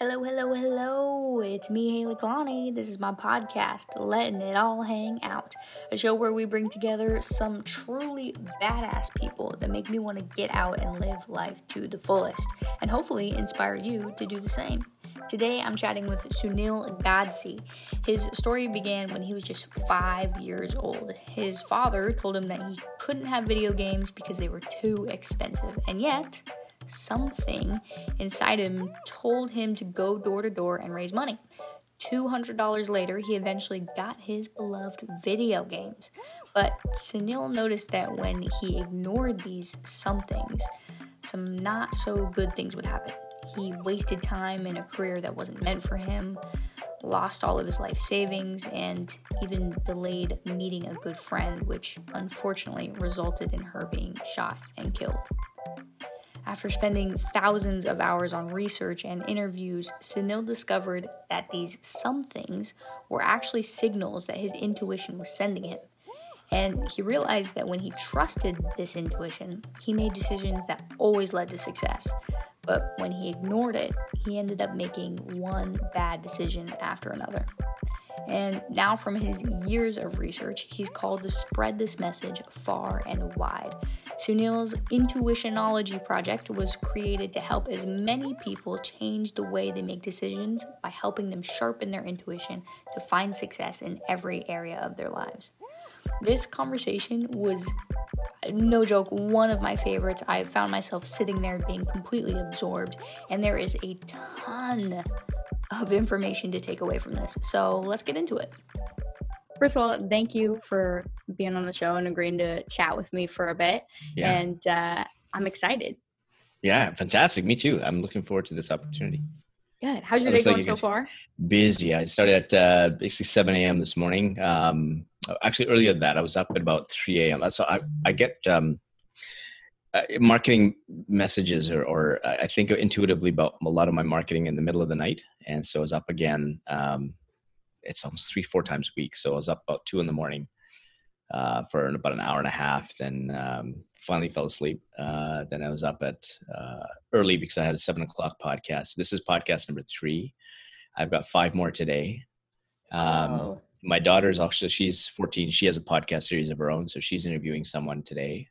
Hello, hello, hello. It's me, Haley Kalani. This is my podcast, Letting It All Hang Out, a show where we bring together some truly badass people that make me want to get out and live life to the fullest, and hopefully inspire you to do the same. Today, I'm chatting with Sunil Godse. His story began when he was just five years old. His father told him that he couldn't have video games because they were too expensive, and yet, something inside him told him to go door to door and raise money. $200 later, he eventually got his beloved video games. But Sunil noticed that when he ignored these somethings, some not so good things would happen. He wasted time in a career that wasn't meant for him, lost all of his life savings, and even delayed meeting a good friend, which unfortunately resulted in her being shot and killed. After spending thousands of hours on research and interviews, Sunil discovered that these somethings were actually signals that his intuition was sending him. And he realized that when he trusted this intuition, he made decisions that always led to success. But when he ignored it, he ended up making one bad decision after another. And now, from his years of research, he's called to spread this message far and wide. Sunil's Intuitionology project was created to help as many people change the way they make decisions by helping them sharpen their intuition to find success in every area of their lives. This conversation was, no joke, one of my favorites. I found myself sitting there being completely absorbed, and there is a ton of information to take away from this. So let's get into it. First of all, thank you for being on the show and agreeing to chat with me for a bit. Yeah. And uh, I'm excited. Yeah, fantastic. Me too. I'm looking forward to this opportunity. Good. How's your day going like so far? Busy. I started at uh, basically 7 a.m. this morning. Um, actually, earlier than that, I was up at about 3 a.m. So I, I get um, uh, marketing messages or, or I think intuitively about a lot of my marketing in the middle of the night. And so I was up again. Um, it's almost three, four times a week. So I was up about two in the morning uh, for about an hour and a half. Then um, finally fell asleep. Uh, then I was up at uh, early because I had a seven o'clock podcast. This is podcast number three. I've got five more today. Um, wow. My daughter's actually she's 14. She has a podcast series of her own, so she's interviewing someone today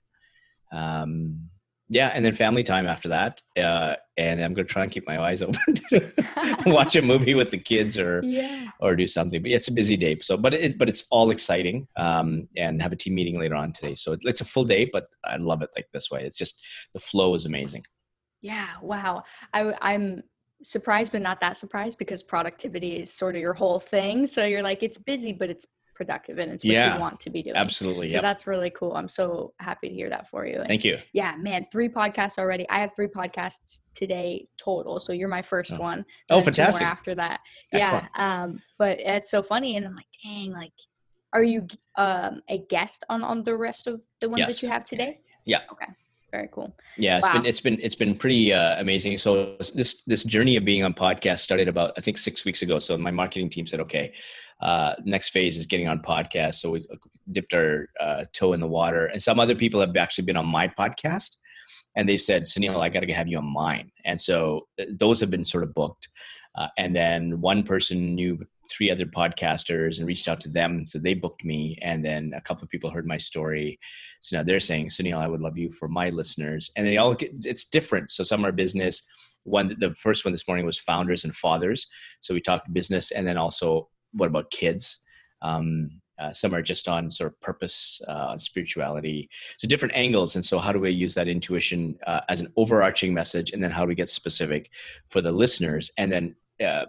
um, yeah, and then family time after that. Uh, and I'm going to try and keep my eyes open to watch a movie with the kids or yeah. or do something. But it's a busy day. So, but it but it's all exciting. Um, and have a team meeting later on today. So it's a full day, but I love it like this way. It's just the flow is amazing. Yeah. Wow. I, I'm surprised, but not that surprised because productivity is sort of your whole thing. So you're like, it's busy, but it's productive and it's what yeah, you want to be doing. Absolutely. So yep. that's really cool. I'm so happy to hear that for you. And Thank you. Yeah, man, three podcasts already. I have three podcasts today total. So you're my first oh. one. Oh, fantastic. after that. Excellent. Yeah. Um, but it's so funny. And I'm like, dang, like, are you um, a guest on, on the rest of the ones yes. that you have today? Yeah. Okay very cool yeah it's wow. been it's been it's been pretty uh, amazing so this this journey of being on podcast started about i think six weeks ago so my marketing team said okay uh, next phase is getting on podcasts. So we dipped our uh, toe in the water. And some other people have actually been on my podcast and they've said, Sunil, I got to have you on mine. And so uh, those have been sort of booked. Uh, and then one person knew three other podcasters and reached out to them. So they booked me. And then a couple of people heard my story. So now they're saying, Sunil, I would love you for my listeners. And they all get, it's different. So some are business. One, the first one this morning was founders and fathers. So we talked business and then also what about kids? Um, uh, some are just on sort of purpose, uh, spirituality. So different angles. And so how do we use that intuition uh, as an overarching message? And then how do we get specific for the listeners? And then uh,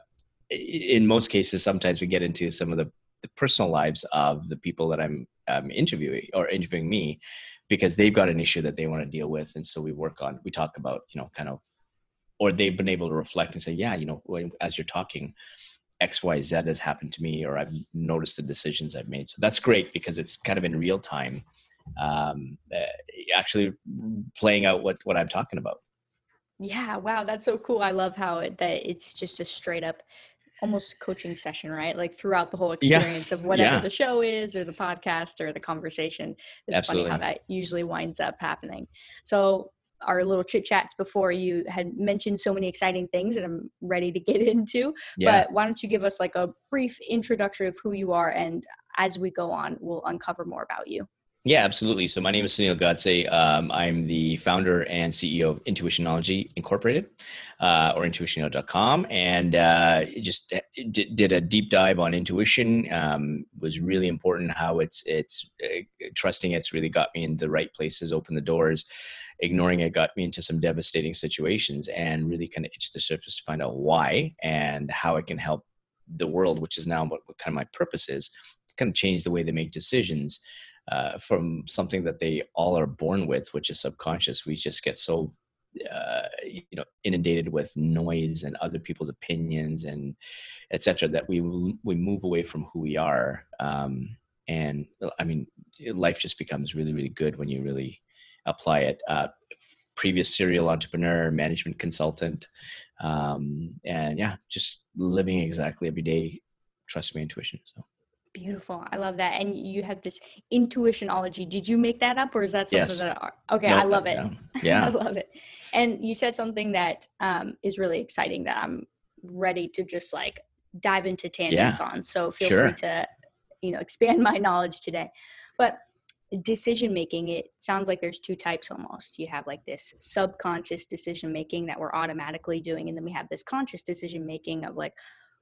in most cases, sometimes we get into some of the, the personal lives of the people that I'm um, interviewing or interviewing me because they've got an issue that they want to deal with. And so we work on, we talk about, you know, kind of, or they've been able to reflect and say, yeah, you know, as you're talking, XYZ has happened to me or I've noticed the decisions I've made. So that's great because it's kind of in real time, um, uh, actually playing out what, what I'm talking about. Yeah. Wow. That's so cool. I love how it, that it's just a straight up almost coaching session, right? Like throughout the whole experience yeah. of whatever yeah. the show is or the podcast or the conversation. It's Absolutely. funny how that usually winds up happening. So our little chit chats before you had mentioned so many exciting things that I'm ready to get into. Yeah. But why don't you give us like a brief introduction of who you are and as we go on, we'll uncover more about you. Yeah, absolutely. So my name is Sunil Godse. Um, I'm the founder and CEO of Intuitionology Incorporated, uh, or intuitionology.com, and uh, just uh, d- did a deep dive on intuition. Um, was really important how it's it's uh, trusting it's really got me in the right places, opened the doors. Ignoring it got me into some devastating situations, and really kind of itched the surface to find out why and how it can help the world, which is now what, what kind of my purpose is, kind of change the way they make decisions uh, from something that they all are born with, which is subconscious. We just get so uh, you know inundated with noise and other people's opinions and etc. that we we move away from who we are. Um, and I mean, life just becomes really really good when you really apply it. Uh, previous serial entrepreneur, management consultant, um, and yeah, just living exactly every day. Trust my intuition. So. Beautiful. I love that. And you have this intuitionology. Did you make that up or is that something yes. that okay, no, I love it. Yeah. I love it. And you said something that um, is really exciting that I'm ready to just like dive into tangents yeah. on. So feel sure. free to, you know, expand my knowledge today. But decision making, it sounds like there's two types almost. You have like this subconscious decision making that we're automatically doing, and then we have this conscious decision making of like,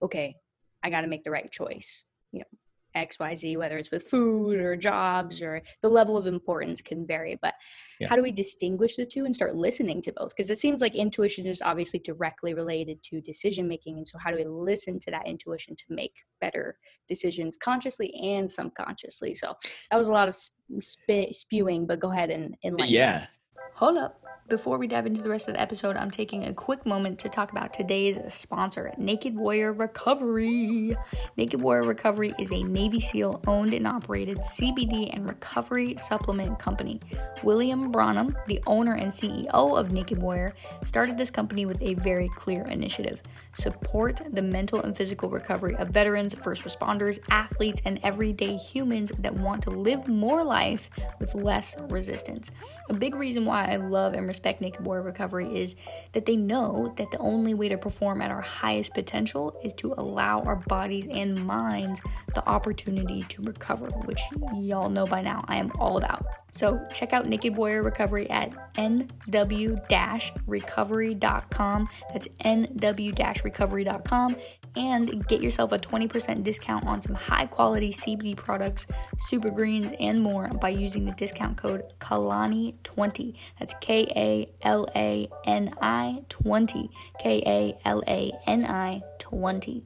okay, I got to make the right choice. You know, xyz whether it's with food or jobs or the level of importance can vary but yeah. how do we distinguish the two and start listening to both because it seems like intuition is obviously directly related to decision making and so how do we listen to that intuition to make better decisions consciously and subconsciously so that was a lot of sp- spewing but go ahead and enlighten yeah us. hold up before we dive into the rest of the episode, I'm taking a quick moment to talk about today's sponsor, Naked Warrior Recovery. Naked Warrior Recovery is a Navy SEAL owned and operated CBD and recovery supplement company. William Branham, the owner and CEO of Naked Warrior, started this company with a very clear initiative support the mental and physical recovery of veterans, first responders, athletes, and everyday humans that want to live more life with less resistance. A big reason why I love and respect Naked Warrior Recovery is that they know that the only way to perform at our highest potential is to allow our bodies and minds the opportunity to recover, which y'all know by now I am all about. So check out Naked Warrior Recovery at nw-recovery.com. That's nw-recovery.com and get yourself a 20% discount on some high quality CBD products, super greens, and more by using the discount code KALANI20. That's K A L A N I 20. K A L A N I 20.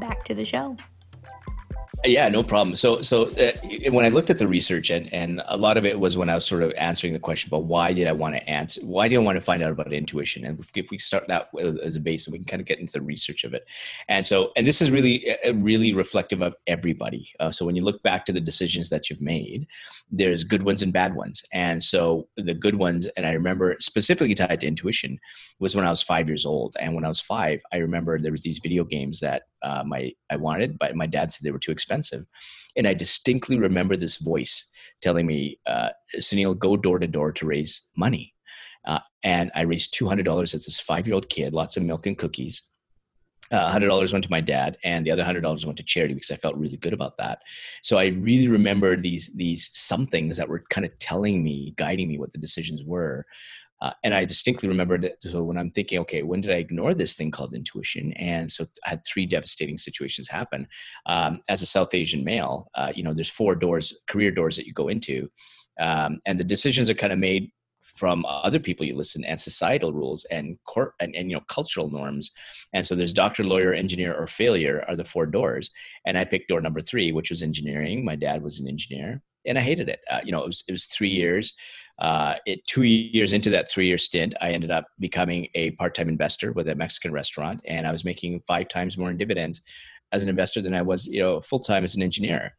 Back to the show. Yeah, no problem. So, so uh, when I looked at the research, and and a lot of it was when I was sort of answering the question, but why did I want to answer? Why did I want to find out about intuition? And if we start that as a base, and we can kind of get into the research of it. And so, and this is really, uh, really reflective of everybody. Uh, so when you look back to the decisions that you've made, there's good ones and bad ones. And so the good ones, and I remember specifically tied to intuition, was when I was five years old. And when I was five, I remember there was these video games that uh, my I wanted, but my dad said they were too expensive. And I distinctly remember this voice telling me, uh, "Sunil, go door to door to raise money." Uh, and I raised two hundred dollars as this five year old kid, lots of milk and cookies. Uh, hundred dollars went to my dad, and the other hundred dollars went to charity because I felt really good about that. So I really remember these these somethings that were kind of telling me, guiding me what the decisions were. Uh, and I distinctly remember that. So when I'm thinking, okay, when did I ignore this thing called intuition? And so I had three devastating situations happen. Um, as a South Asian male, uh, you know, there's four doors, career doors that you go into, um, and the decisions are kind of made from other people you listen and societal rules and court and, and you know cultural norms and so there's doctor lawyer engineer or failure are the four doors and i picked door number three which was engineering my dad was an engineer and i hated it uh, you know it was, it was three years uh, it two years into that three year stint, I ended up becoming a part time investor with a Mexican restaurant, and I was making five times more in dividends as an investor than I was, you know, full time as an engineer.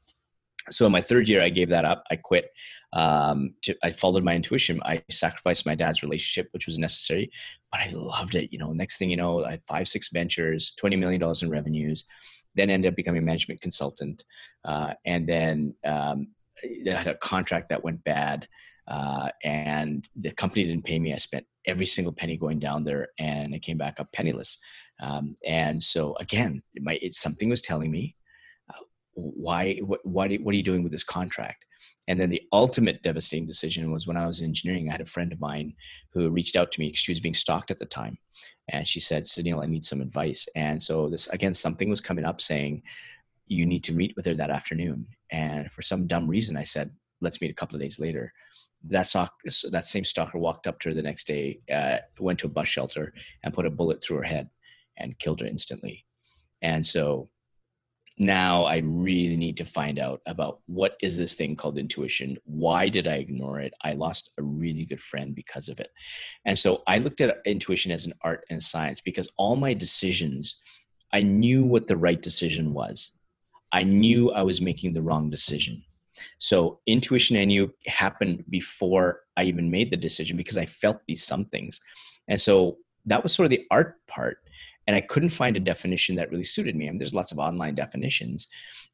So in my third year, I gave that up. I quit. Um, to, I followed my intuition. I sacrificed my dad's relationship, which was necessary, but I loved it. You know, next thing you know, I had five, six ventures, twenty million dollars in revenues. Then ended up becoming a management consultant, uh, and then um, I had a contract that went bad uh, and the company didn't pay me. I spent every single penny going down there, and I came back up penniless. Um, and so again, my it, something was telling me, uh, why? What? What, what are you doing with this contract? And then the ultimate devastating decision was when I was in engineering. I had a friend of mine who reached out to me. She was being stalked at the time, and she said, "Sunil, I need some advice." And so this again, something was coming up saying, "You need to meet with her that afternoon." And for some dumb reason, I said, "Let's meet a couple of days later." That stalker, that same stalker walked up to her the next day, uh, went to a bus shelter and put a bullet through her head and killed her instantly. And so now I really need to find out about what is this thing called intuition? Why did I ignore it? I lost a really good friend because of it. And so I looked at intuition as an art and science because all my decisions, I knew what the right decision was. I knew I was making the wrong decision. So intuition and you happened before I even made the decision because I felt these somethings. And so that was sort of the art part. And I couldn't find a definition that really suited me. I mean, there's lots of online definitions,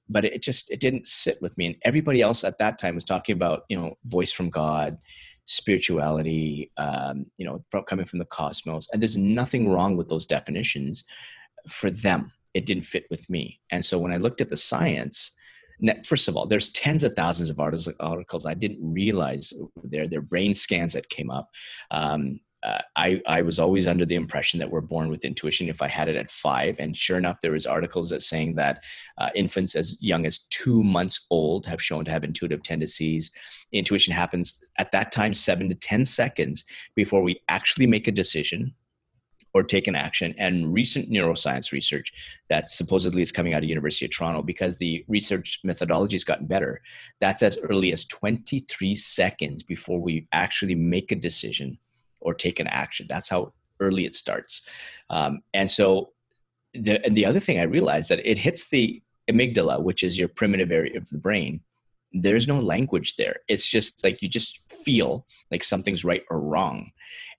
but it just it didn't sit with me. And everybody else at that time was talking about, you know, voice from God, spirituality, um, you know, from, coming from the cosmos. And there's nothing wrong with those definitions for them. It didn't fit with me. And so when I looked at the science, first of all, there's tens of thousands of articles I didn't realize there. are brain scans that came up. Um, uh, I, I was always under the impression that we're born with intuition if I had it at five. And sure enough, there was articles that saying that uh, infants as young as two months old have shown to have intuitive tendencies. Intuition happens at that time, seven to 10 seconds before we actually make a decision or take an action. And recent neuroscience research that supposedly is coming out of university of toronto because the research methodology has gotten better that's as early as 23 seconds before we actually make a decision or take an action. That's how early it starts. Um, and so the, and the other thing i realized that it hits the amygdala which is your primitive area of the brain. There's no language there. It's just like you just feel like something's right or wrong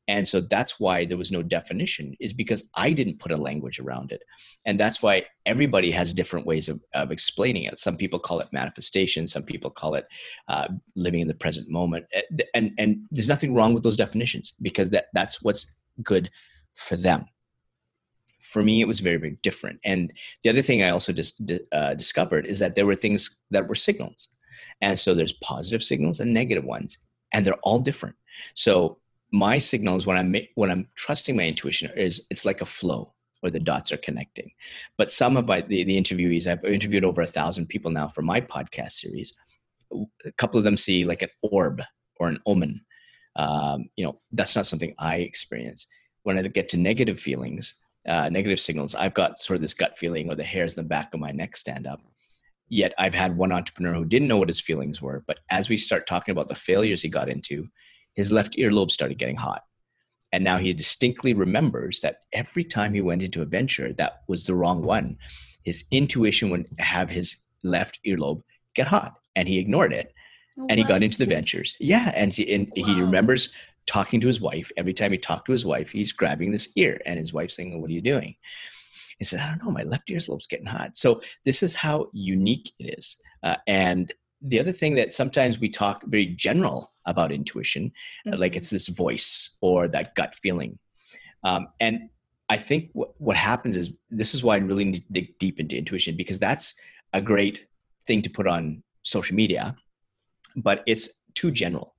and so that's why there was no definition is because i didn't put a language around it. And that's why everybody has different ways of, of explaining it. Some people call it manifestation some people call it uh, living in the present moment. Eh, and and there's nothing wrong with those definitions because that that's what's good for them. For me it was very very different. And the other thing i also just uh, discovered is that there were things that were signals. And so there's positive signals and negative ones and they're all different. So my signals when I'm when I'm trusting my intuition is it's like a flow where the dots are connecting. But some of my the, the interviewees I've interviewed over a thousand people now for my podcast series. A couple of them see like an orb or an omen. Um, you know, that's not something I experience. When I get to negative feelings, uh, negative signals, I've got sort of this gut feeling where the hairs in the back of my neck stand up. Yet I've had one entrepreneur who didn't know what his feelings were, but as we start talking about the failures he got into, his left earlobe started getting hot. And now he distinctly remembers that every time he went into a venture that was the wrong one, his intuition would have his left earlobe get hot. And he ignored it. What? And he got into the ventures. Yeah. And he, and wow. he remembers talking to his wife. Every time he talked to his wife, he's grabbing this ear. And his wife's saying, What are you doing? He said, I don't know. My left earlobe's getting hot. So this is how unique it is. Uh, and the other thing that sometimes we talk very general about intuition, mm-hmm. like it's this voice or that gut feeling. Um, and I think what, what happens is this is why I really need to dig deep into intuition because that's a great thing to put on social media, but it's too general.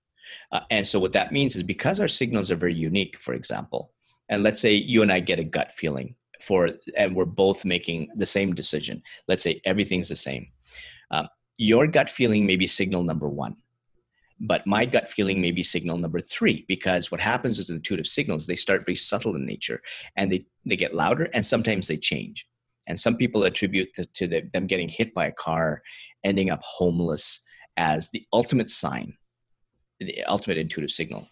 Uh, and so what that means is because our signals are very unique, for example, and let's say you and I get a gut feeling for, and we're both making the same decision. Let's say everything's the same. Um, your gut feeling may be signal number one but my gut feeling may be signal number three because what happens is intuitive signals they start very subtle in nature and they, they get louder and sometimes they change. And some people attribute to, to the, them getting hit by a car ending up homeless as the ultimate sign the ultimate intuitive signal.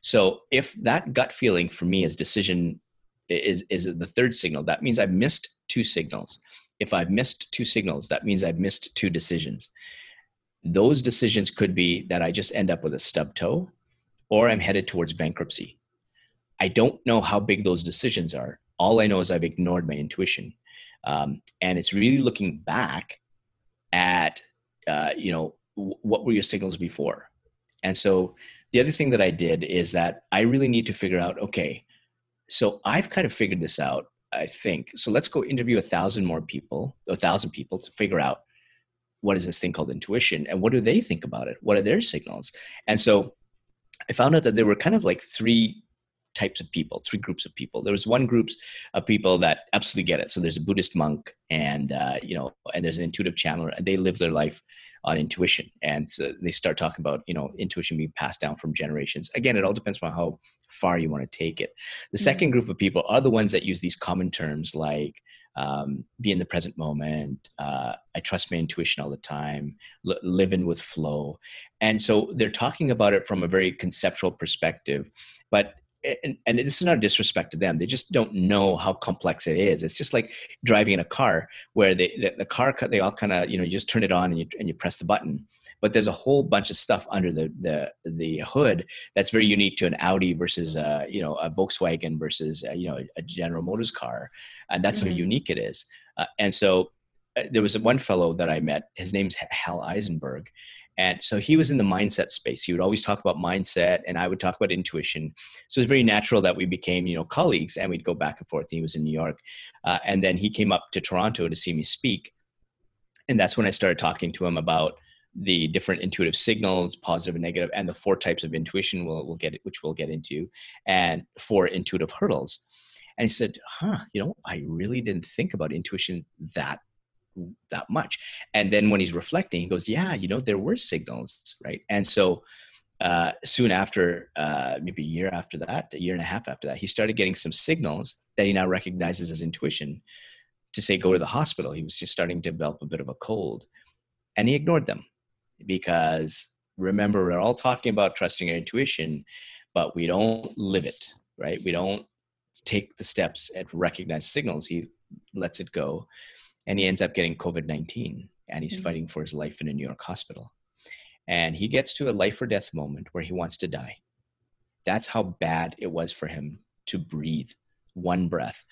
So if that gut feeling for me is decision is is the third signal that means i've missed two signals if I've missed two signals, that means I've missed two decisions. Those decisions could be that I just end up with a stub toe or I'm headed towards bankruptcy. I don't know how big those decisions are. All I know is I've ignored my intuition. Um, and it's really looking back at, uh, you know, w- what were your signals before? And so the other thing that I did is that I really need to figure out okay, so I've kind of figured this out, I think. So let's go interview a thousand more people, a thousand people to figure out what is this thing called intuition and what do they think about it? What are their signals? And so I found out that there were kind of like three types of people, three groups of people. There was one groups of people that absolutely get it. So there's a Buddhist monk, and uh, you know, and there's an intuitive channeler, and they live their life on intuition, and so they start talking about you know intuition being passed down from generations. Again, it all depends on how far you want to take it. The mm-hmm. second group of people are the ones that use these common terms like um, be in the present moment. Uh, I trust my intuition all the time. L- live in with flow, and so they're talking about it from a very conceptual perspective, but and, and, this is not a disrespect to them. They just don't know how complex it is. It's just like driving in a car where they, the, the car, they all kind of, you know, you just turn it on and you, and you press the button. But there's a whole bunch of stuff under the, the, the hood that's very unique to an Audi versus, a, you know, a Volkswagen versus, a, you know, a General Motors car. And that's mm-hmm. how unique it is. Uh, and so there was one fellow that I met, his name's Hal Eisenberg and so he was in the mindset space. He would always talk about mindset, and I would talk about intuition. So it was very natural that we became, you know, colleagues, and we'd go back and forth. He was in New York, uh, and then he came up to Toronto to see me speak, and that's when I started talking to him about the different intuitive signals, positive and negative, and the four types of intuition we'll, we'll get, which we'll get into, and four intuitive hurdles. And he said, "Huh, you know, I really didn't think about intuition that that much. And then when he's reflecting, he goes, yeah, you know, there were signals, right? And so uh, soon after, uh, maybe a year after that, a year and a half after that, he started getting some signals that he now recognizes as intuition to say, go to the hospital. He was just starting to develop a bit of a cold. And he ignored them because remember, we're all talking about trusting our intuition, but we don't live it, right? We don't take the steps and recognize signals. He lets it go and he ends up getting COVID 19 and he's mm-hmm. fighting for his life in a New York hospital. And he gets to a life or death moment where he wants to die. That's how bad it was for him to breathe one breath.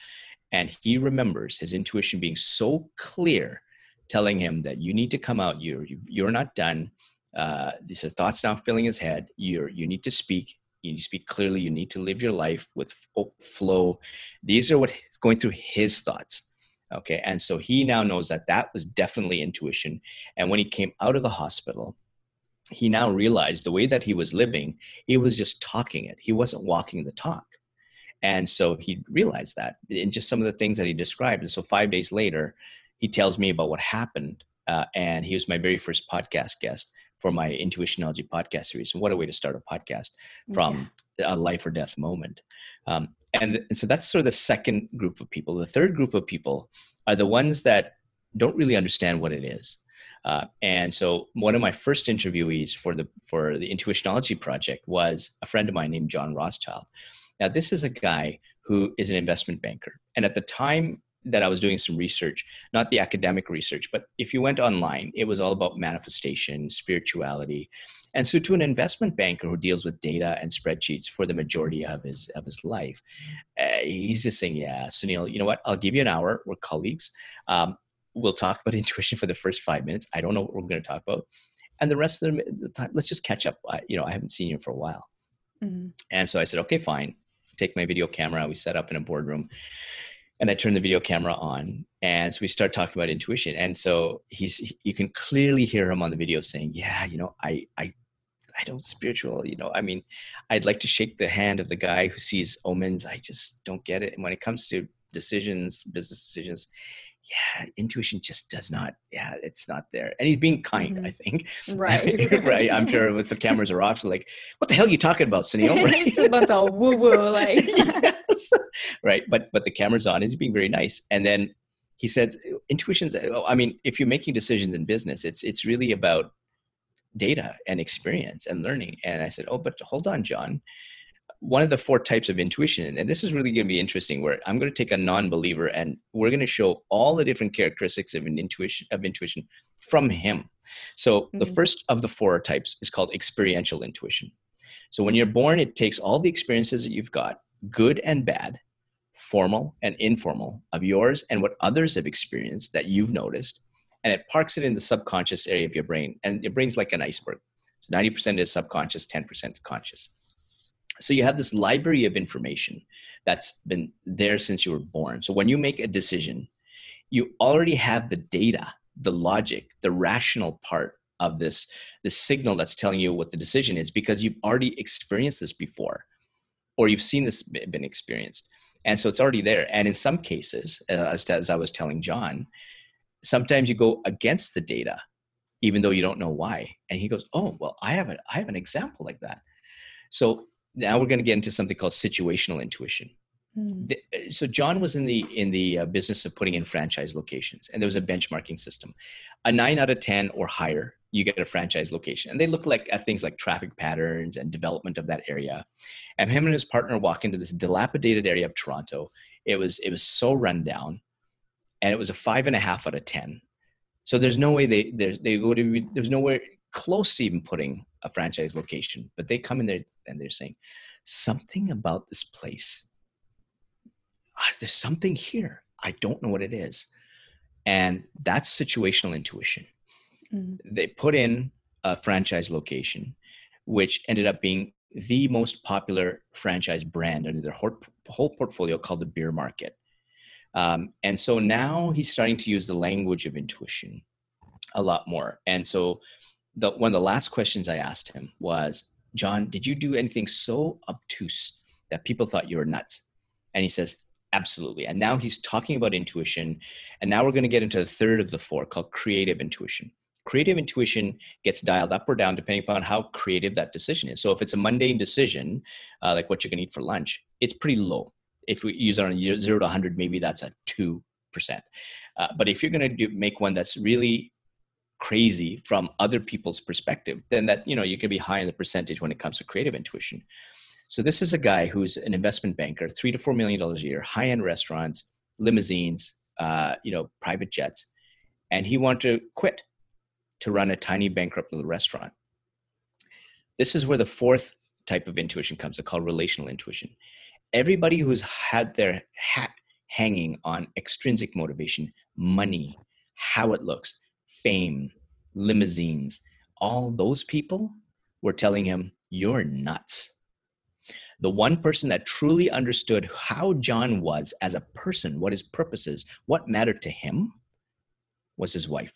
And he remembers his intuition being so clear, telling him that you need to come out. You're, you're not done. Uh, these are thoughts now filling his head. You're, you need to speak. You need to speak clearly. You need to live your life with flow. These are what going through his thoughts. Okay. And so he now knows that that was definitely intuition. And when he came out of the hospital, he now realized the way that he was living, he was just talking it. He wasn't walking the talk. And so he realized that in just some of the things that he described. And so five days later, he tells me about what happened. Uh, and he was my very first podcast guest for my Intuitionology podcast series. And what a way to start a podcast from yeah. a life or death moment. Um, and, and so that's sort of the second group of people. The third group of people are the ones that don't really understand what it is. Uh, and so one of my first interviewees for the for the Intuitionology project was a friend of mine named John Rothschild. Now this is a guy who is an investment banker, and at the time that I was doing some research, not the academic research, but if you went online, it was all about manifestation, spirituality. And so to an investment banker who deals with data and spreadsheets for the majority of his of his life, uh, he's just saying, yeah, Sunil, you know what? I'll give you an hour. We're colleagues. Um, we'll talk about intuition for the first five minutes. I don't know what we're going to talk about. And the rest of the time, let's just catch up. I, you know, I haven't seen you for a while. Mm-hmm. And so I said, okay, fine. Take my video camera. We set up in a boardroom and I turn the video camera on, and so we start talking about intuition. And so he's you can clearly hear him on the video saying, "Yeah, you know, I I I don't spiritual. You know, I mean, I'd like to shake the hand of the guy who sees omens. I just don't get it. And when it comes to decisions, business decisions, yeah, intuition just does not. Yeah, it's not there. And he's being kind, mm-hmm. I think. Right. right. I'm sure with the cameras are off, so like, what the hell are you talking about, Sunil? Right? it's a bunch of woo woo, like. yes. Right. But but the camera's on. He's being very nice, and then he says, intuition's. I mean, if you're making decisions in business, it's it's really about data and experience and learning. And I said, oh, but hold on, John one of the four types of intuition and this is really going to be interesting where i'm going to take a non-believer and we're going to show all the different characteristics of an intuition of intuition from him so mm-hmm. the first of the four types is called experiential intuition so when you're born it takes all the experiences that you've got good and bad formal and informal of yours and what others have experienced that you've noticed and it parks it in the subconscious area of your brain and your brain's like an iceberg So 90% is subconscious, 10% conscious. So you have this library of information that's been there since you were born. So when you make a decision, you already have the data, the logic, the rational part of this the signal that's telling you what the decision is because you've already experienced this before or you've seen this been experienced. And so it's already there. And in some cases, uh, as, as I was telling John, sometimes you go against the data, even though you don't know why. And he goes, "Oh, well, I have a, I have an example like that." So now we're going to get into something called situational intuition. Mm. The, uh, so John was in the in the uh, business of putting in franchise locations, and there was a benchmarking system. A nine out of ten or higher, you get a franchise location, and they look like at things like traffic patterns and development of that area. And him and his partner walk into this dilapidated area of Toronto. It was it was so run down, and it was a five and a half out of ten. So there's no way they there's they would there's nowhere close to even putting a franchise location. But they come in there and they're saying something about this place Ah, there's something here. I don't know what it is. And that's situational intuition. Mm-hmm. They put in a franchise location, which ended up being the most popular franchise brand under their whole portfolio called the beer market. Um, and so now he's starting to use the language of intuition a lot more. And so the, one of the last questions I asked him was, John, did you do anything so obtuse that people thought you were nuts? And he says, Absolutely. And now he's talking about intuition. And now we're going to get into the third of the four called creative intuition. Creative intuition gets dialed up or down depending upon how creative that decision is. So if it's a mundane decision, uh, like what you're going to eat for lunch, it's pretty low. If we use it on zero to 100, maybe that's a 2%. Uh, but if you're going to make one that's really crazy from other people's perspective, then that, you know, you can be high in the percentage when it comes to creative intuition. So this is a guy who's an investment banker, three to four million dollars a year, high end restaurants, limousines, uh, you know, private jets, and he wanted to quit to run a tiny bankrupt little restaurant. This is where the fourth type of intuition comes, called relational intuition. Everybody who's had their hat hanging on extrinsic motivation, money, how it looks, fame, limousines, all those people were telling him, You're nuts the one person that truly understood how John was as a person, what his purposes, what mattered to him, was his wife.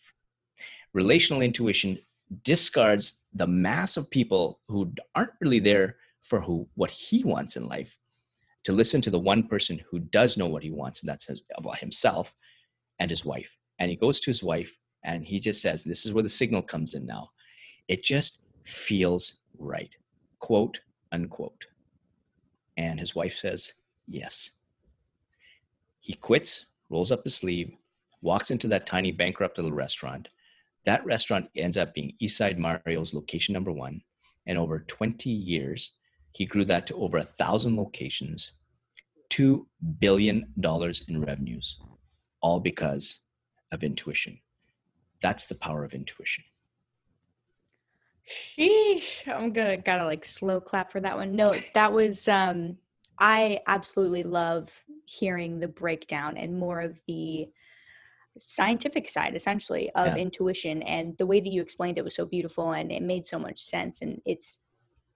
Relational intuition discards the mass of people who aren't really there for who what he wants in life to listen to the one person who does know what he wants and that's his, about himself and his wife and he goes to his wife and he just says this is where the signal comes in now it just feels right quote unquote and his wife says, Yes. He quits, rolls up his sleeve, walks into that tiny bankrupt little restaurant. That restaurant ends up being East Side Mario's location number one. And over 20 years, he grew that to over a thousand locations, $2 billion in revenues, all because of intuition. That's the power of intuition. Sheesh. I'm gonna gotta like slow clap for that one. No, that was um I absolutely love hearing the breakdown and more of the scientific side essentially of yeah. intuition and the way that you explained it was so beautiful and it made so much sense and it's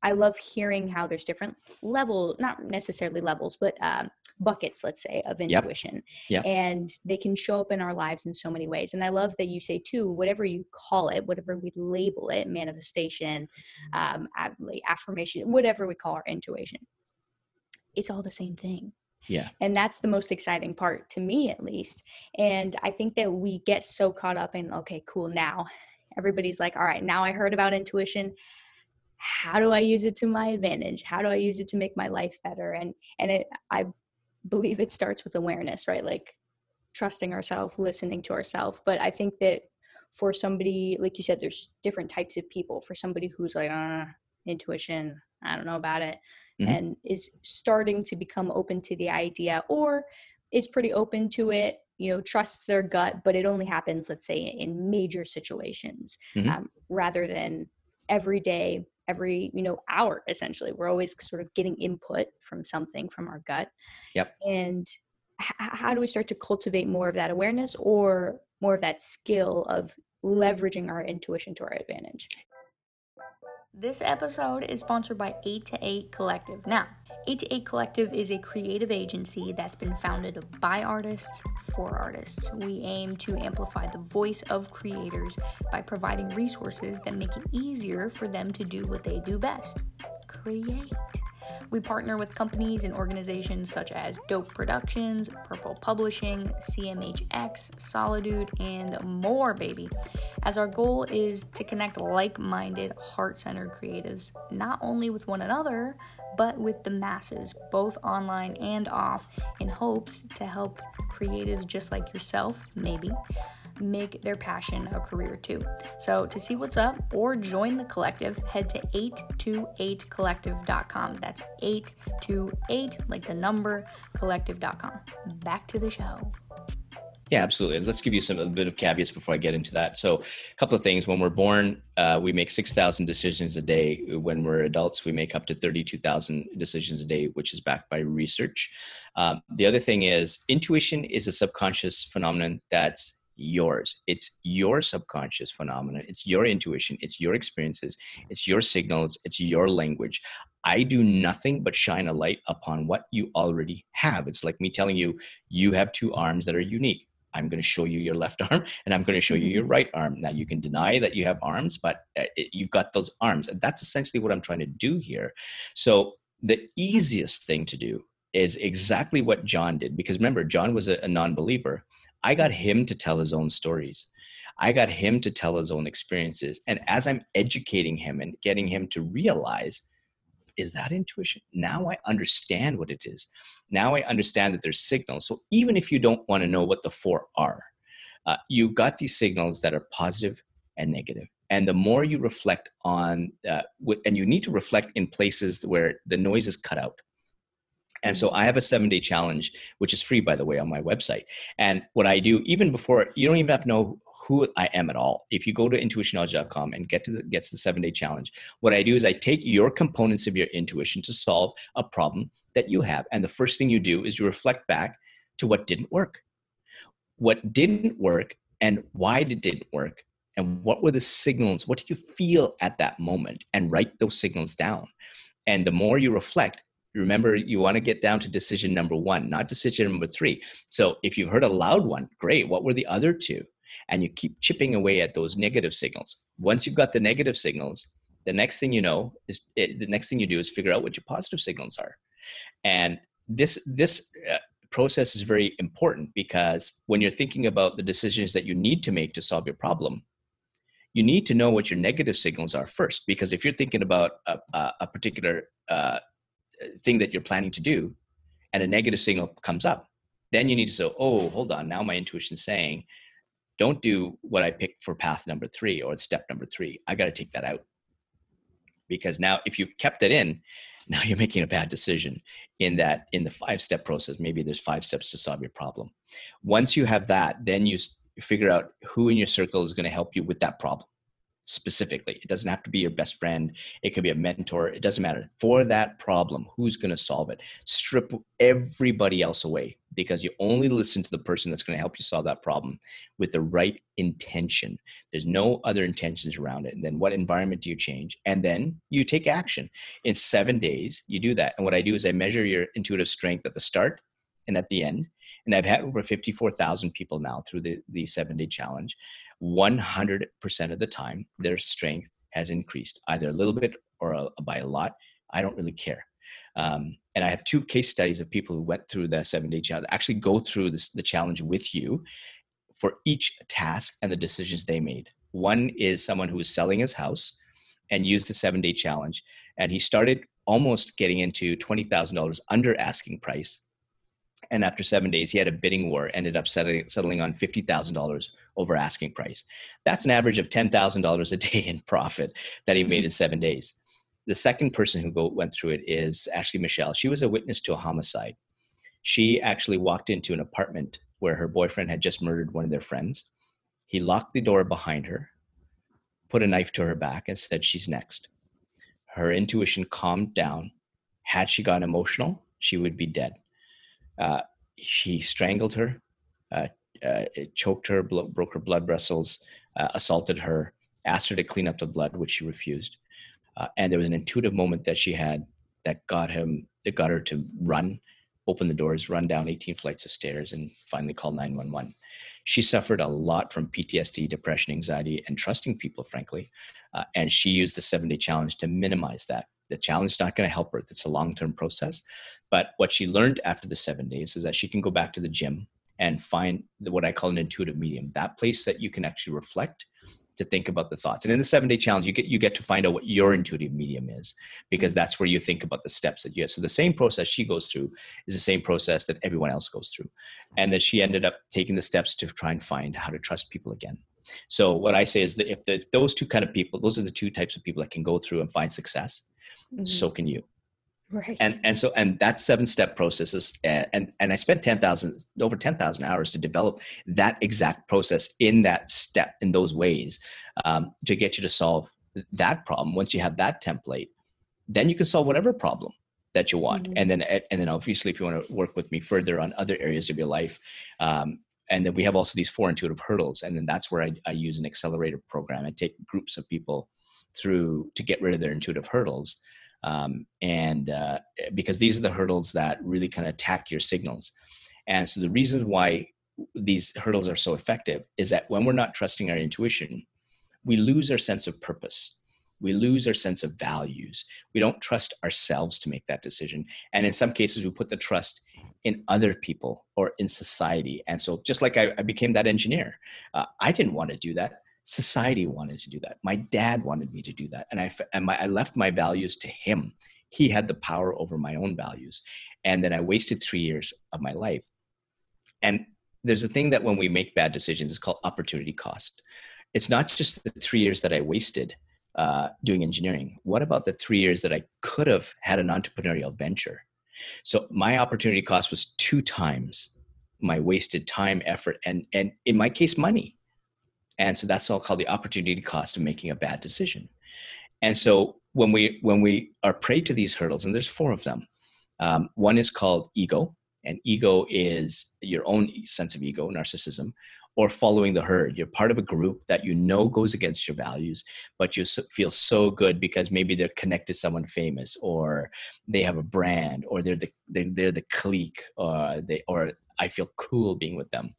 I love hearing how there's different level, not necessarily levels, but um, buckets, let's say, of intuition. Yep. Yep. And they can show up in our lives in so many ways. And I love that you say, too, whatever you call it, whatever we label it, manifestation, um, affirmation, whatever we call our intuition, it's all the same thing. Yeah. And that's the most exciting part to me, at least. And I think that we get so caught up in, okay, cool, now everybody's like, all right, now I heard about intuition how do i use it to my advantage? How do i use it to make my life better? And and it i believe it starts with awareness right? Like trusting ourselves listening to ourselves. But i think that for somebody like you said there's different types of people. For somebody who's like uh, intuition i don't know about it mm-hmm. and is starting to become open to the idea or is pretty open to it you know trusts their gut but it only happens let's say in major situations mm-hmm. um, rather than every day every you know hour essentially. We're always sort of getting input from something from our gut. Yep. And h- how do we start to cultivate more of that awareness or more of that skill of leveraging our intuition to our advantage This episode is sponsored by 8 to 8 Collective. Now, 8 to 8 Collective is a creative agency that's been founded by artists for artists. We aim to amplify the voice of creators by providing resources that make it easier for them to do what they do best create. We partner with companies and organizations such as Dope Productions, Purple Publishing, CMHX, Solitude, and more, baby. As our goal is to connect like minded, heart centered creatives, not only with one another, but with the masses, both online and off, in hopes to help creatives just like yourself, maybe make their passion a career too. So, to see what's up or join the collective, head to 828collective.com. That's 828, like the number, collective.com. Back to the show. Yeah, absolutely. Let's give you some a bit of caveats before I get into that. So, a couple of things. When we're born, uh, we make six thousand decisions a day. When we're adults, we make up to thirty-two thousand decisions a day, which is backed by research. Um, the other thing is, intuition is a subconscious phenomenon that's yours. It's your subconscious phenomenon. It's your intuition. It's your experiences. It's your signals. It's your language. I do nothing but shine a light upon what you already have. It's like me telling you, you have two arms that are unique. I'm going to show you your left arm and I'm going to show you your mm-hmm. right arm. Now, you can deny that you have arms, but uh, it, you've got those arms. And that's essentially what I'm trying to do here. So, the easiest thing to do is exactly what John did. Because remember, John was a, a non believer. I got him to tell his own stories. I got him to tell his own experiences. And as I'm educating him and getting him to realize, is that intuition? Now I understand what it is. Now I understand that there's signals. So even if you don't want to know what the four are, uh, you got these signals that are positive and negative. And the more you reflect on, uh, and you need to reflect in places where the noise is cut out. And so mm-hmm. I have a seven day challenge, which is free, by the way, on my website. And what I do, even before, you don't even have to know who I am at all. If you go to intuitionology.com and get to the, gets the seven day challenge, what I do is I take your components of your intuition to solve a problem that you have. And the first thing you do is you reflect back to what didn't work. What didn't work and why it didn't work and what were the signals what did you feel at that moment and write those signals down and the more you reflect remember you want to get down to decision number one not decision number three. So if you heard a loud one great what were the other two? And you keep chipping away at those negative signals. Once you've got the negative signals the next thing you know is it, the next thing you do is figure out what your positive signals are. And this this uh, process is very important because when you're thinking about the decisions that you need to make to solve your problem you need to know what your negative signals are first. Because if you're thinking about a, a particular uh, thing that you're planning to do and a negative signal comes up then you need to say oh hold on now my intuition's saying don't do what i picked for path number three or step number three. I got to take that out. Because now if you kept it in now you're making a bad decision in that in the five step process. Maybe there's five steps to solve your problem. Once you have that then you figure out who in your circle is going to help you with that problem specifically. It doesn't have to be your best friend. It could be a mentor. It doesn't matter. For that problem, who's going to solve it? Strip everybody else away because you only listen to the person that's going to help you solve that problem with the right intention. There's no other intentions around it. And then what environment do you change? And then you take action. In seven days, you do that. And what I do is I measure your intuitive strength at the start and at the end. And I've had over 54,000 people now through the, the seven day challenge. 100% of the time, their strength has increased either a little bit or a, by a lot. I don't really care. Um, and I have two case studies of people who went through the seven day challenge, actually go through this, the challenge with you for each task and the decisions they made. One is someone who was selling his house and used the seven day challenge. And he started almost getting into $20,000 under asking price and after seven days, he had a bidding war, ended up settling, settling on $50,000 over asking price. That's an average of $10,000 a day in profit that he made in seven days. The second person who go, went through it is Ashley Michelle. She was a witness to a homicide. She actually walked into an apartment where her boyfriend had just murdered one of their friends. He locked the door behind her, put a knife to her back, and said, She's next. Her intuition calmed down. Had she gone emotional, she would be dead uh, he strangled her, uh, uh, choked her, broke her blood vessels, uh, assaulted her, asked her to clean up the blood, which she refused. uh, and there was an intuitive moment that she had that got him that got her to run open the doors run down 18 flights of stairs and finally call 911 she suffered a lot from ptsd depression anxiety and trusting people frankly uh, and she used the seven day challenge to minimize that the challenge is not going to help her it's a long-term process but what she learned after the seven days is that she can go back to the gym and find what i call an intuitive medium that place that you can actually reflect to think about the thoughts. And in the seven day challenge, you get you get to find out what your intuitive medium is because mm-hmm. that's where you think about the steps that you have. So the same process she goes through is the same process that everyone else goes through. And that she ended up taking the steps to try and find how to trust people again. So what I say is that if, the, if those two kind of people, those are the two types of people that can go through and find success, mm-hmm. so can you. Right. And and so and that seven step process is and and I spent ten thousand over ten thousand hours to develop that exact process in that step in those ways um, to get you to solve that problem. Once you have that template, then you can solve whatever problem that you want. Mm-hmm. And then and then obviously if you want to work with me further on other areas of your life, um, and then we have also these four intuitive hurdles, and then that's where I, I use an accelerator program. I take groups of people through to get rid of their intuitive hurdles um, and uh, because these are the hurdles that really kind of attack your signals. And so the reason why these hurdles are so effective is that when we're not trusting our intuition we lose our sense of purpose. We lose our sense of values. We don't trust ourselves to make that decision. And in some cases we put the trust in other people or in society. And so just like i, I became that engineer uh, i didn't want to do that society wanted to do that. My dad wanted me to do that. And i and my, i left my values to him. He had the power over my own values. And then i wasted 3 years of my life. And there's a thing that when we make bad decisions it's called opportunity cost. It's not just the 3 years that i wasted uh, doing engineering. What about the 3 years that i could have had an entrepreneurial venture? So my opportunity cost was two times my wasted time effort and and in my case money and so that's all called the opportunity cost of making a bad decision. And so when we when we are prey to these hurdles and there's four of them um, one is called ego and ego is your own sense of ego narcissism or following the herd. You're part of a group that you know goes against your values but you feel so good because maybe they're connected to someone famous or they have a brand or they're the they're, they're the clique or they or I feel cool being with them.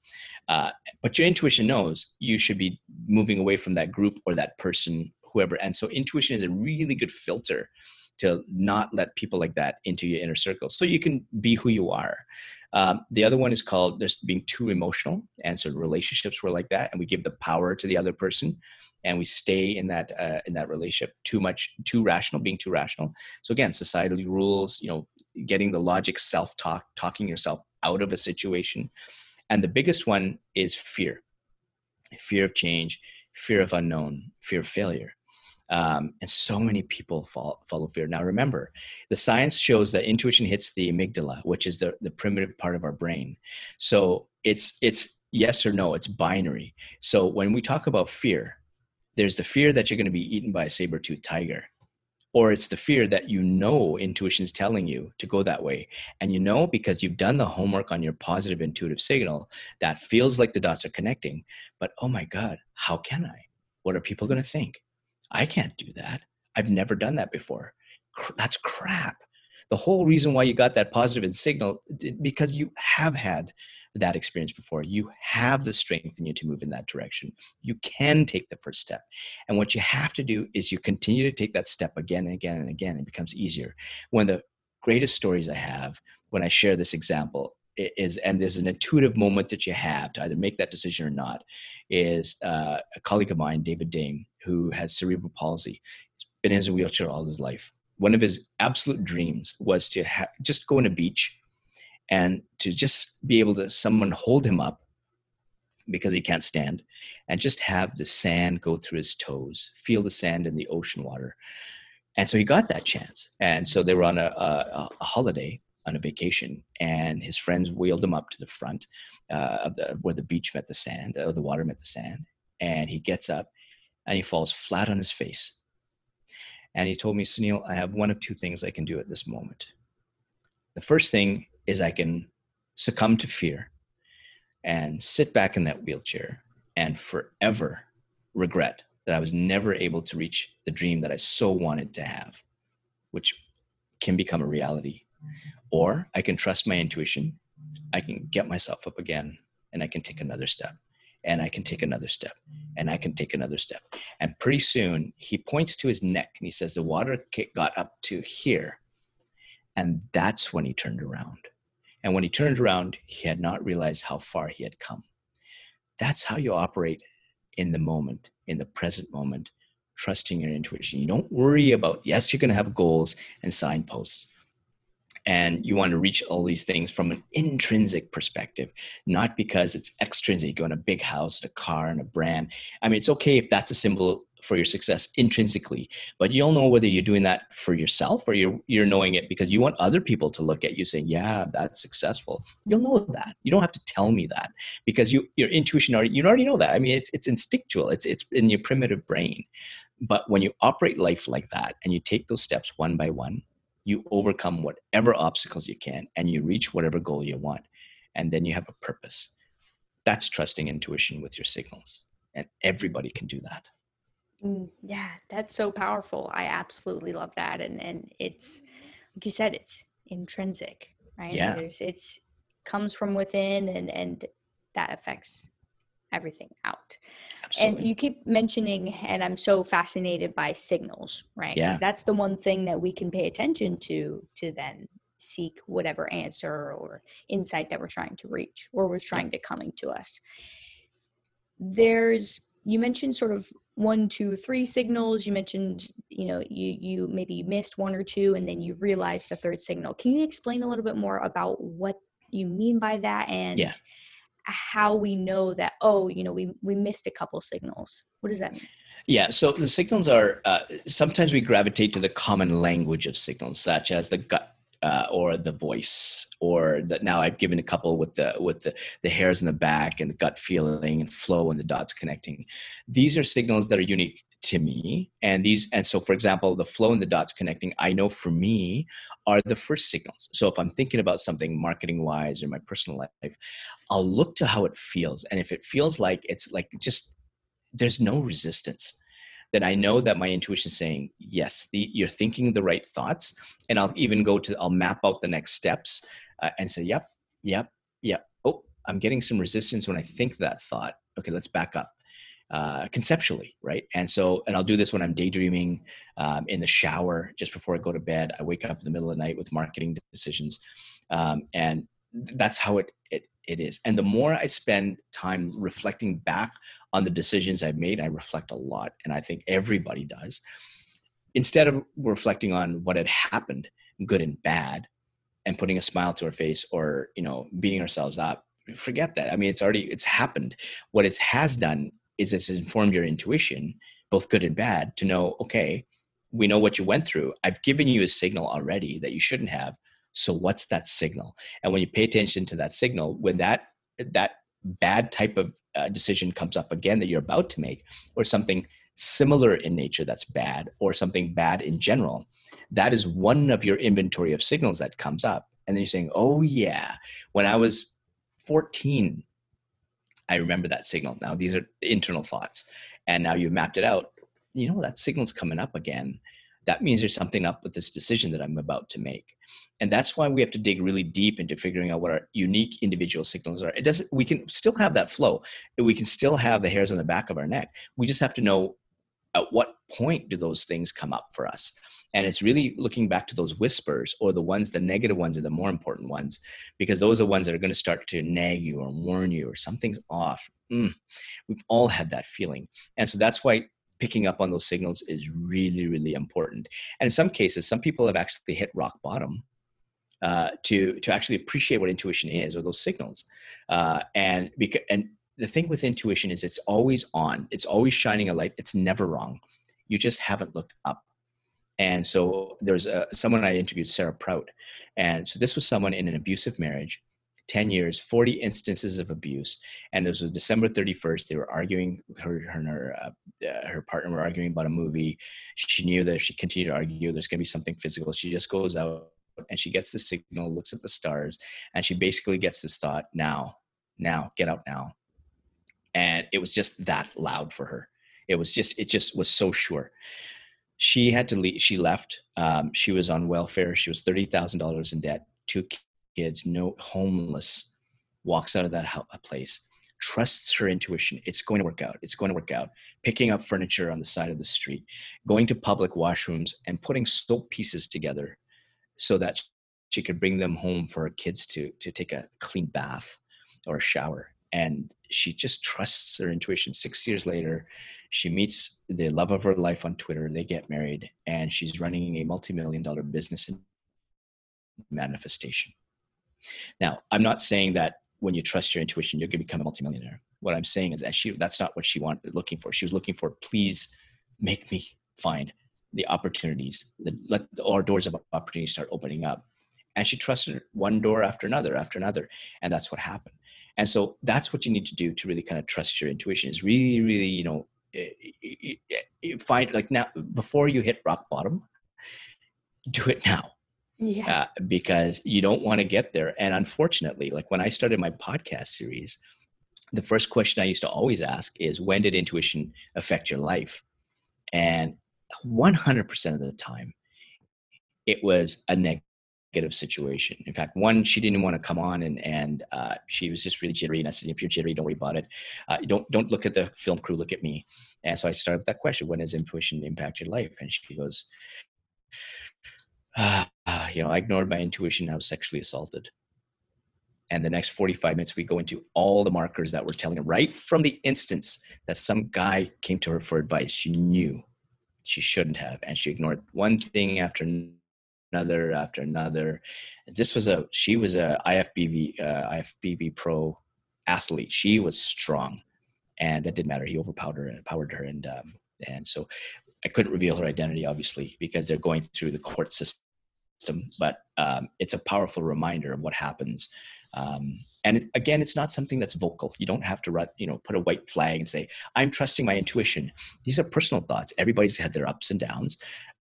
Uh, but your intuition knows you should be moving away from that group or that person, whoever. And so intuition is a really good filter to not let people like that into your inner circle so you can be who you are. Um, the other one is called just being too emotional. And so relationships were like that. And we give the power to the other person and we stay in that uh, in that relationship too much too rational being too rational so again societally rules you know getting the logic self talk talking yourself out of a situation. And the biggest one is fear fear of change, fear of unknown, fear of failure. Um, and so many people follow, follow, fear. Now, remember, the science shows that intuition hits the amygdala, which is the, the primitive part of our brain. So it's it's yes or no. It's binary. So when we talk about fear, there's the fear that you're going to be eaten by a saber-toothed tiger or it's the fear that you know intuition is telling you to go that way. And you know because you've done the homework on your positive intuitive signal that feels like the dots are connecting but oh my god how can i? What are people going to think? I can't do that. I've never done that before. That's crap. The whole reason why you got that positive signal because you have had that experience before. You have the strength in you to move in that direction. You can take the first step. And what you have to do is you continue to take that step again and again and again. It becomes easier. One of the greatest stories I have when I share this example is, and there's an intuitive moment that you have to either make that decision or not, is uh, a colleague of mine, David Dame, who has cerebral palsy. He's been in his wheelchair all his life. One of his absolute dreams was to ha- just go on a beach and to just be able to someone hold him up because he can't stand and just have the sand go through his toes feel the sand in the ocean water. And so he got that chance. And so they were on a, a, a holiday on a vacation and his friends wheeled him up to the front uh, of the where the beach met the sand or the water met the sand. And he gets up and he falls flat on his face. And he told me sunil i have one of two things i can do at this moment. The first thing is I can succumb to fear and sit back in that wheelchair and forever regret that I was never able to reach the dream that I so wanted to have, which can become a reality. Or I can trust my intuition. I can get myself up again and I can take another step and I can take another step and I can take another step. And pretty soon he points to his neck and he says, The water got up to here. And that's when he turned around. And when he turned around, he had not realized how far he had come. That's how you operate in the moment, in the present moment, trusting your intuition. You don't worry about, yes, you're going to have goals and signposts. And you want to reach all these things from an intrinsic perspective, not because it's extrinsic. You want a big house, a car, and a brand. I mean, it's okay if that's a symbol for your success intrinsically but you'll know whether you're doing that for yourself or you're you're knowing it because you want other people to look at you saying yeah that's successful. You'll know that. You don't have to tell me that because you your intuition already you already know that. I mean it's it's instinctual. It's it's in your primitive brain. But when you operate life like that and you take those steps one by one you overcome whatever obstacles you can and you reach whatever goal you want and then you have a purpose. That's trusting intuition with your signals and everybody can do that Mm, yeah, that's so powerful. I absolutely love that, and and it's like you said, it's intrinsic, right? Yeah, There's, it's comes from within, and and that affects everything out. Absolutely. And you keep mentioning, and I'm so fascinated by signals, right? Yeah, that's the one thing that we can pay attention to to then seek whatever answer or insight that we're trying to reach or was trying to coming to us. There's you mentioned sort of one two three signals. You mentioned you know you you maybe missed one or two and then you realized the third signal. Can you explain a little bit more about what you mean by that and yeah. how we know that oh you know we we missed a couple signals? What does that mean? Yeah, so the signals are uh, sometimes we gravitate to the common language of signals, such as the gut uh, or the voice or that now i've given a couple with the with the, the hairs in the back and the gut feeling and flow and the dots connecting. These are signals that are unique to me and these and so for example the flow and the dots connecting i know for me are the first signals. So if i'm thinking about something marketing wise or my personal life i'll look to how it feels and if it feels like it's like just there's no resistance then I know that my intuition is saying, yes, the, you're thinking the right thoughts. And I'll even go to, I'll map out the next steps uh, and say, yep, yep, yep. Oh, I'm getting some resistance when I think that thought. Okay, let's back up. Uh, conceptually, right? And so, and I'll do this when I'm daydreaming um, in the shower just before I go to bed. I wake up in the middle of the night with marketing decisions, um, and that's how it it it is. And the more I spend time reflecting back on the decisions I've made, I reflect a lot. And I think everybody does. Instead of reflecting on what had happened, good and bad, and putting a smile to our face or, you know, beating ourselves up, forget that. I mean, it's already, it's happened. What it has done is it's informed your intuition, both good and bad, to know, okay, we know what you went through. I've given you a signal already that you shouldn't have so what's that signal? And when you pay attention to that signal, when that that bad type of uh, decision comes up again that you're about to make, or something similar in nature that's bad, or something bad in general, that is one of your inventory of signals that comes up. And then you're saying, oh yeah, when I was 14, I remember that signal. Now these are internal thoughts. And now you've mapped it out. You know, that signal's coming up again. That means there's something up with this decision that I'm about to make and that's why we have to dig really deep into figuring out what our unique individual signals are. It doesn't we can still have that flow. We can still have the hairs on the back of our neck. We just have to know at what point do those things come up for us. And it's really looking back to those whispers or the ones the negative ones are the more important ones because those are the ones that are going to start to nag you or warn you or something's off. Mm, we've all had that feeling. And so that's why picking up on those signals is really really important. And in some cases some people have actually hit rock bottom uh, to to actually appreciate what intuition is or those signals. Uh, and because and the thing with intuition is it's always on. It's always shining a light. It's never wrong. You just haven't looked up. And so there's a, someone i interviewed sarah prout. And so this was someone in an abusive marriage 10 years 40 instances of abuse. And this was december 31st they were arguing her her her, uh, uh, her partner were arguing about a movie. She knew that if she continued to argue there's going to be something physical. She just goes out and she gets the signal, looks at the stars, and she basically gets this thought, now, now, get out now. And it was just that loud for her. It was just it just was so sure. She had to leave. She left. Um, she was on welfare. She was thirty thousand dollars in debt. Two kids, no homeless. Walks out of that place trusts her intuition. It's going to work out. It's going to work out. Picking up furniture on the side of the street, going to public washrooms and putting soap pieces together so that she could bring them home for her kids to, to take a clean bath or a shower. And she just trusts her intuition. Six years later, she meets the love of her life on Twitter. They get married, and she's running a multi million dollar business in manifestation. Now, I'm not saying that when you trust your intuition, you're going to become a multimillionaire. What I'm saying is that she that's not what she wanted looking for. She was looking for please make me find the opportunities, the, let our doors of opportunity start opening up. And she trusted one door after another after another, and that's what happened. And so that's what you need to do to really kind of trust your intuition. Is really, really, you know, find like now before you hit rock bottom, do it now yeah. Uh, because you don't want to get there. And unfortunately, like when I started my podcast series, the first question I used to always ask is, when did intuition affect your life? And 100% of the time, it was a negative situation. In fact, one, she didn't want to come on and, and uh, she was just really jittery. And I said, if you're jittery, don't worry about it. Uh, don't, don't look at the film crew, look at me. And so I started with that question, when has intuition impacted your life? And she goes, uh, you know, I ignored my intuition. I was sexually assaulted. And the next 45 minutes, we go into all the markers that were telling her right from the instance that some guy came to her for advice. She knew she shouldn't have, and she ignored one thing after another after another. This was a she was a IFBB uh, IFBB pro athlete. She was strong, and that didn't matter. He overpowered her, powered her, and um, and so I couldn't reveal her identity, obviously, because they're going through the court system system, but um, it's a powerful reminder of what happens. Um, and again, it's not something that's vocal. You don't have to, run, you know, put a white flag and say, "I'm trusting my intuition." These are personal thoughts. Everybody's had their ups and downs.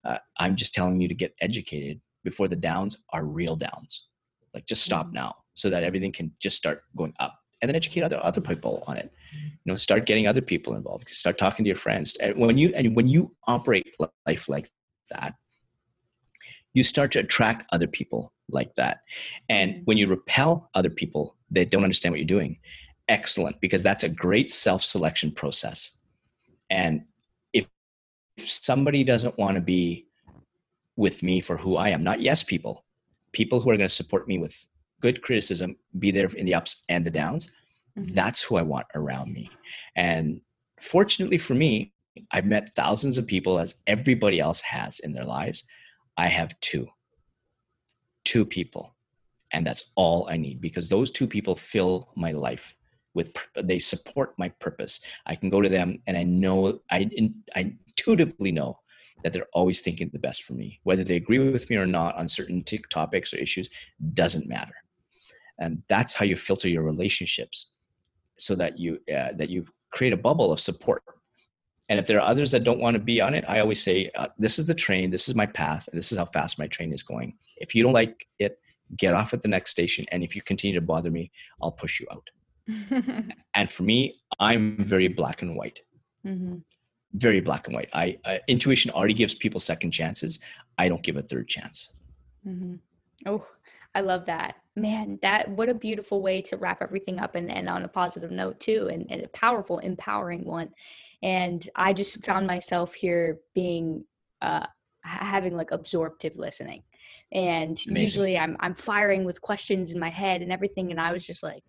Uh, I'm just telling you to get educated before the downs are real downs. Like, just stop mm-hmm. now, so that everything can just start going up, and then educate other other people on it. You know, start getting other people involved. Start talking to your friends. And when you and when you operate life like that, you start to attract other people like that. And mm-hmm. when you repel other people that don't understand what you're doing, excellent, because that's a great self selection process. And if, if somebody doesn't want to be with me for who I am, not yes people, people who are going to support me with good criticism, be there in the ups and the downs, mm-hmm. that's who I want around me. And fortunately for me, I've met thousands of people as everybody else has in their lives I have two. Two people. And that's all I need because those two people fill my life with they support my purpose. I can go to them and I know I I intuitively know that they're always thinking the best for me. Whether they agree with me or not on certain t- topics or issues doesn't matter. And that's how you filter your relationships so that you uh, that you create a bubble of support and if there are others that don't want to be on it, I always say, uh, this is the train, this is my path, and this is how fast my train is going. If you don't like it, get off at the next station. And if you continue to bother me, I'll push you out. and for me, I'm very black and white. Mm-hmm. Very black and white. I uh, intuition already gives people second chances. I don't give a third chance. Mm-hmm. Oh, I love that. Man, that what a beautiful way to wrap everything up and, and on a positive note too, and, and a powerful, empowering one and i just found myself here being uh having like absorptive listening and Amazing. usually i'm i'm firing with questions in my head and everything and i was just like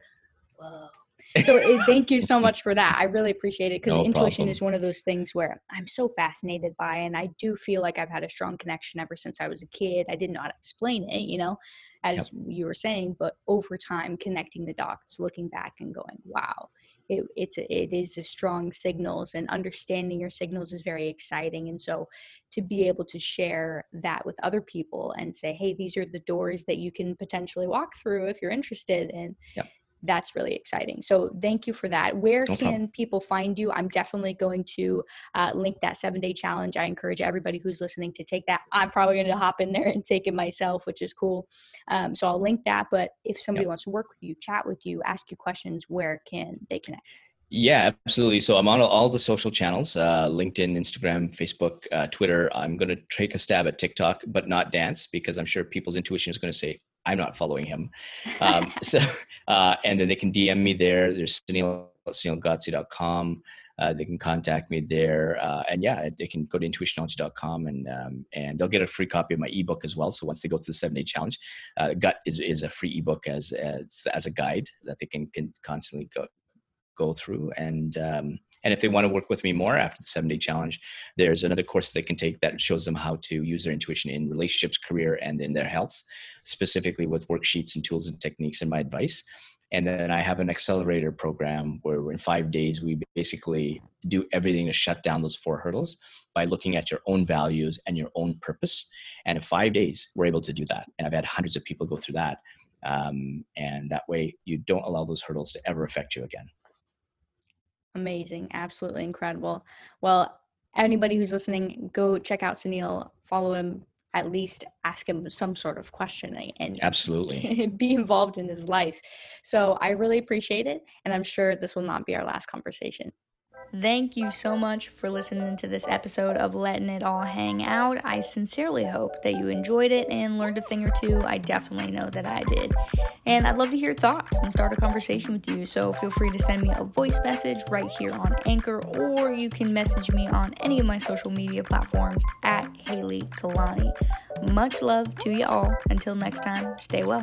whoa so it, eh, thank you so much for that i really appreciate it because no intuition problem. is one of those things where i'm so fascinated by and i do feel like i've had a strong connection ever since i was a kid i didn't know how to explain it you know as yep. you were saying but over time connecting the dots looking back and going wow it, it's it is a strong signals and understanding your signals is very exciting and so to be able to share that with other people and say hey these are the doors that you can potentially walk through if you're interested and yep that's really exciting. So thank you for that. Where no can problem. people find you? I'm definitely going to uh, link that seven day challenge. I encourage everybody who's listening to take that. I'm probably going to hop in there and take it myself, which is cool. Um, so I'll link that. But if somebody yep. wants to work with you, chat with you, ask you questions, where can they connect? Yeah, absolutely. So I'm on all the social channels uh, LinkedIn, Instagram, Facebook, uh, Twitter. I'm going to take a stab at TikTok, but not dance because I'm sure people's intuition is going to say, I'm not following him. Um, so, uh, and then they can DM me there. There's Sunil at Uh, they can contact me there. Uh, and yeah, they can go to intuitionology.com and, um, and they'll get a free copy of my ebook as well. So once they go through the seven day challenge, uh, gut is, is a free ebook as, as, as a guide that they can, can constantly go, go through. And um, and if they want to work with me more after the seven day challenge there's another course they can take that shows them how to use their intuition in relationships career and in their health specifically with worksheets and tools and techniques and my advice. And then i have an accelerator program where in five days we basically do everything to shut down those four hurdles by looking at your own values and your own purpose. And in five days we're able to do that. And i've had hundreds of people go through that. Um, and that way you don't allow those hurdles to ever affect you again Amazing. Absolutely incredible. Well, anybody who's listening, go check out Sunil, follow him, at least ask him some sort of question and absolutely be involved in his life. So I really appreciate it. And I'm sure this will not be our last conversation. Thank you so much for listening to this episode of Letting It All Hang Out. I sincerely hope that you enjoyed it and learned a thing or two. I definitely know that I did. And I'd love to hear thoughts and start a conversation with you. So feel free to send me a voice message right here on Anchor, or you can message me on any of my social media platforms at Haley Kalani. Much love to you all. Until next time, stay well.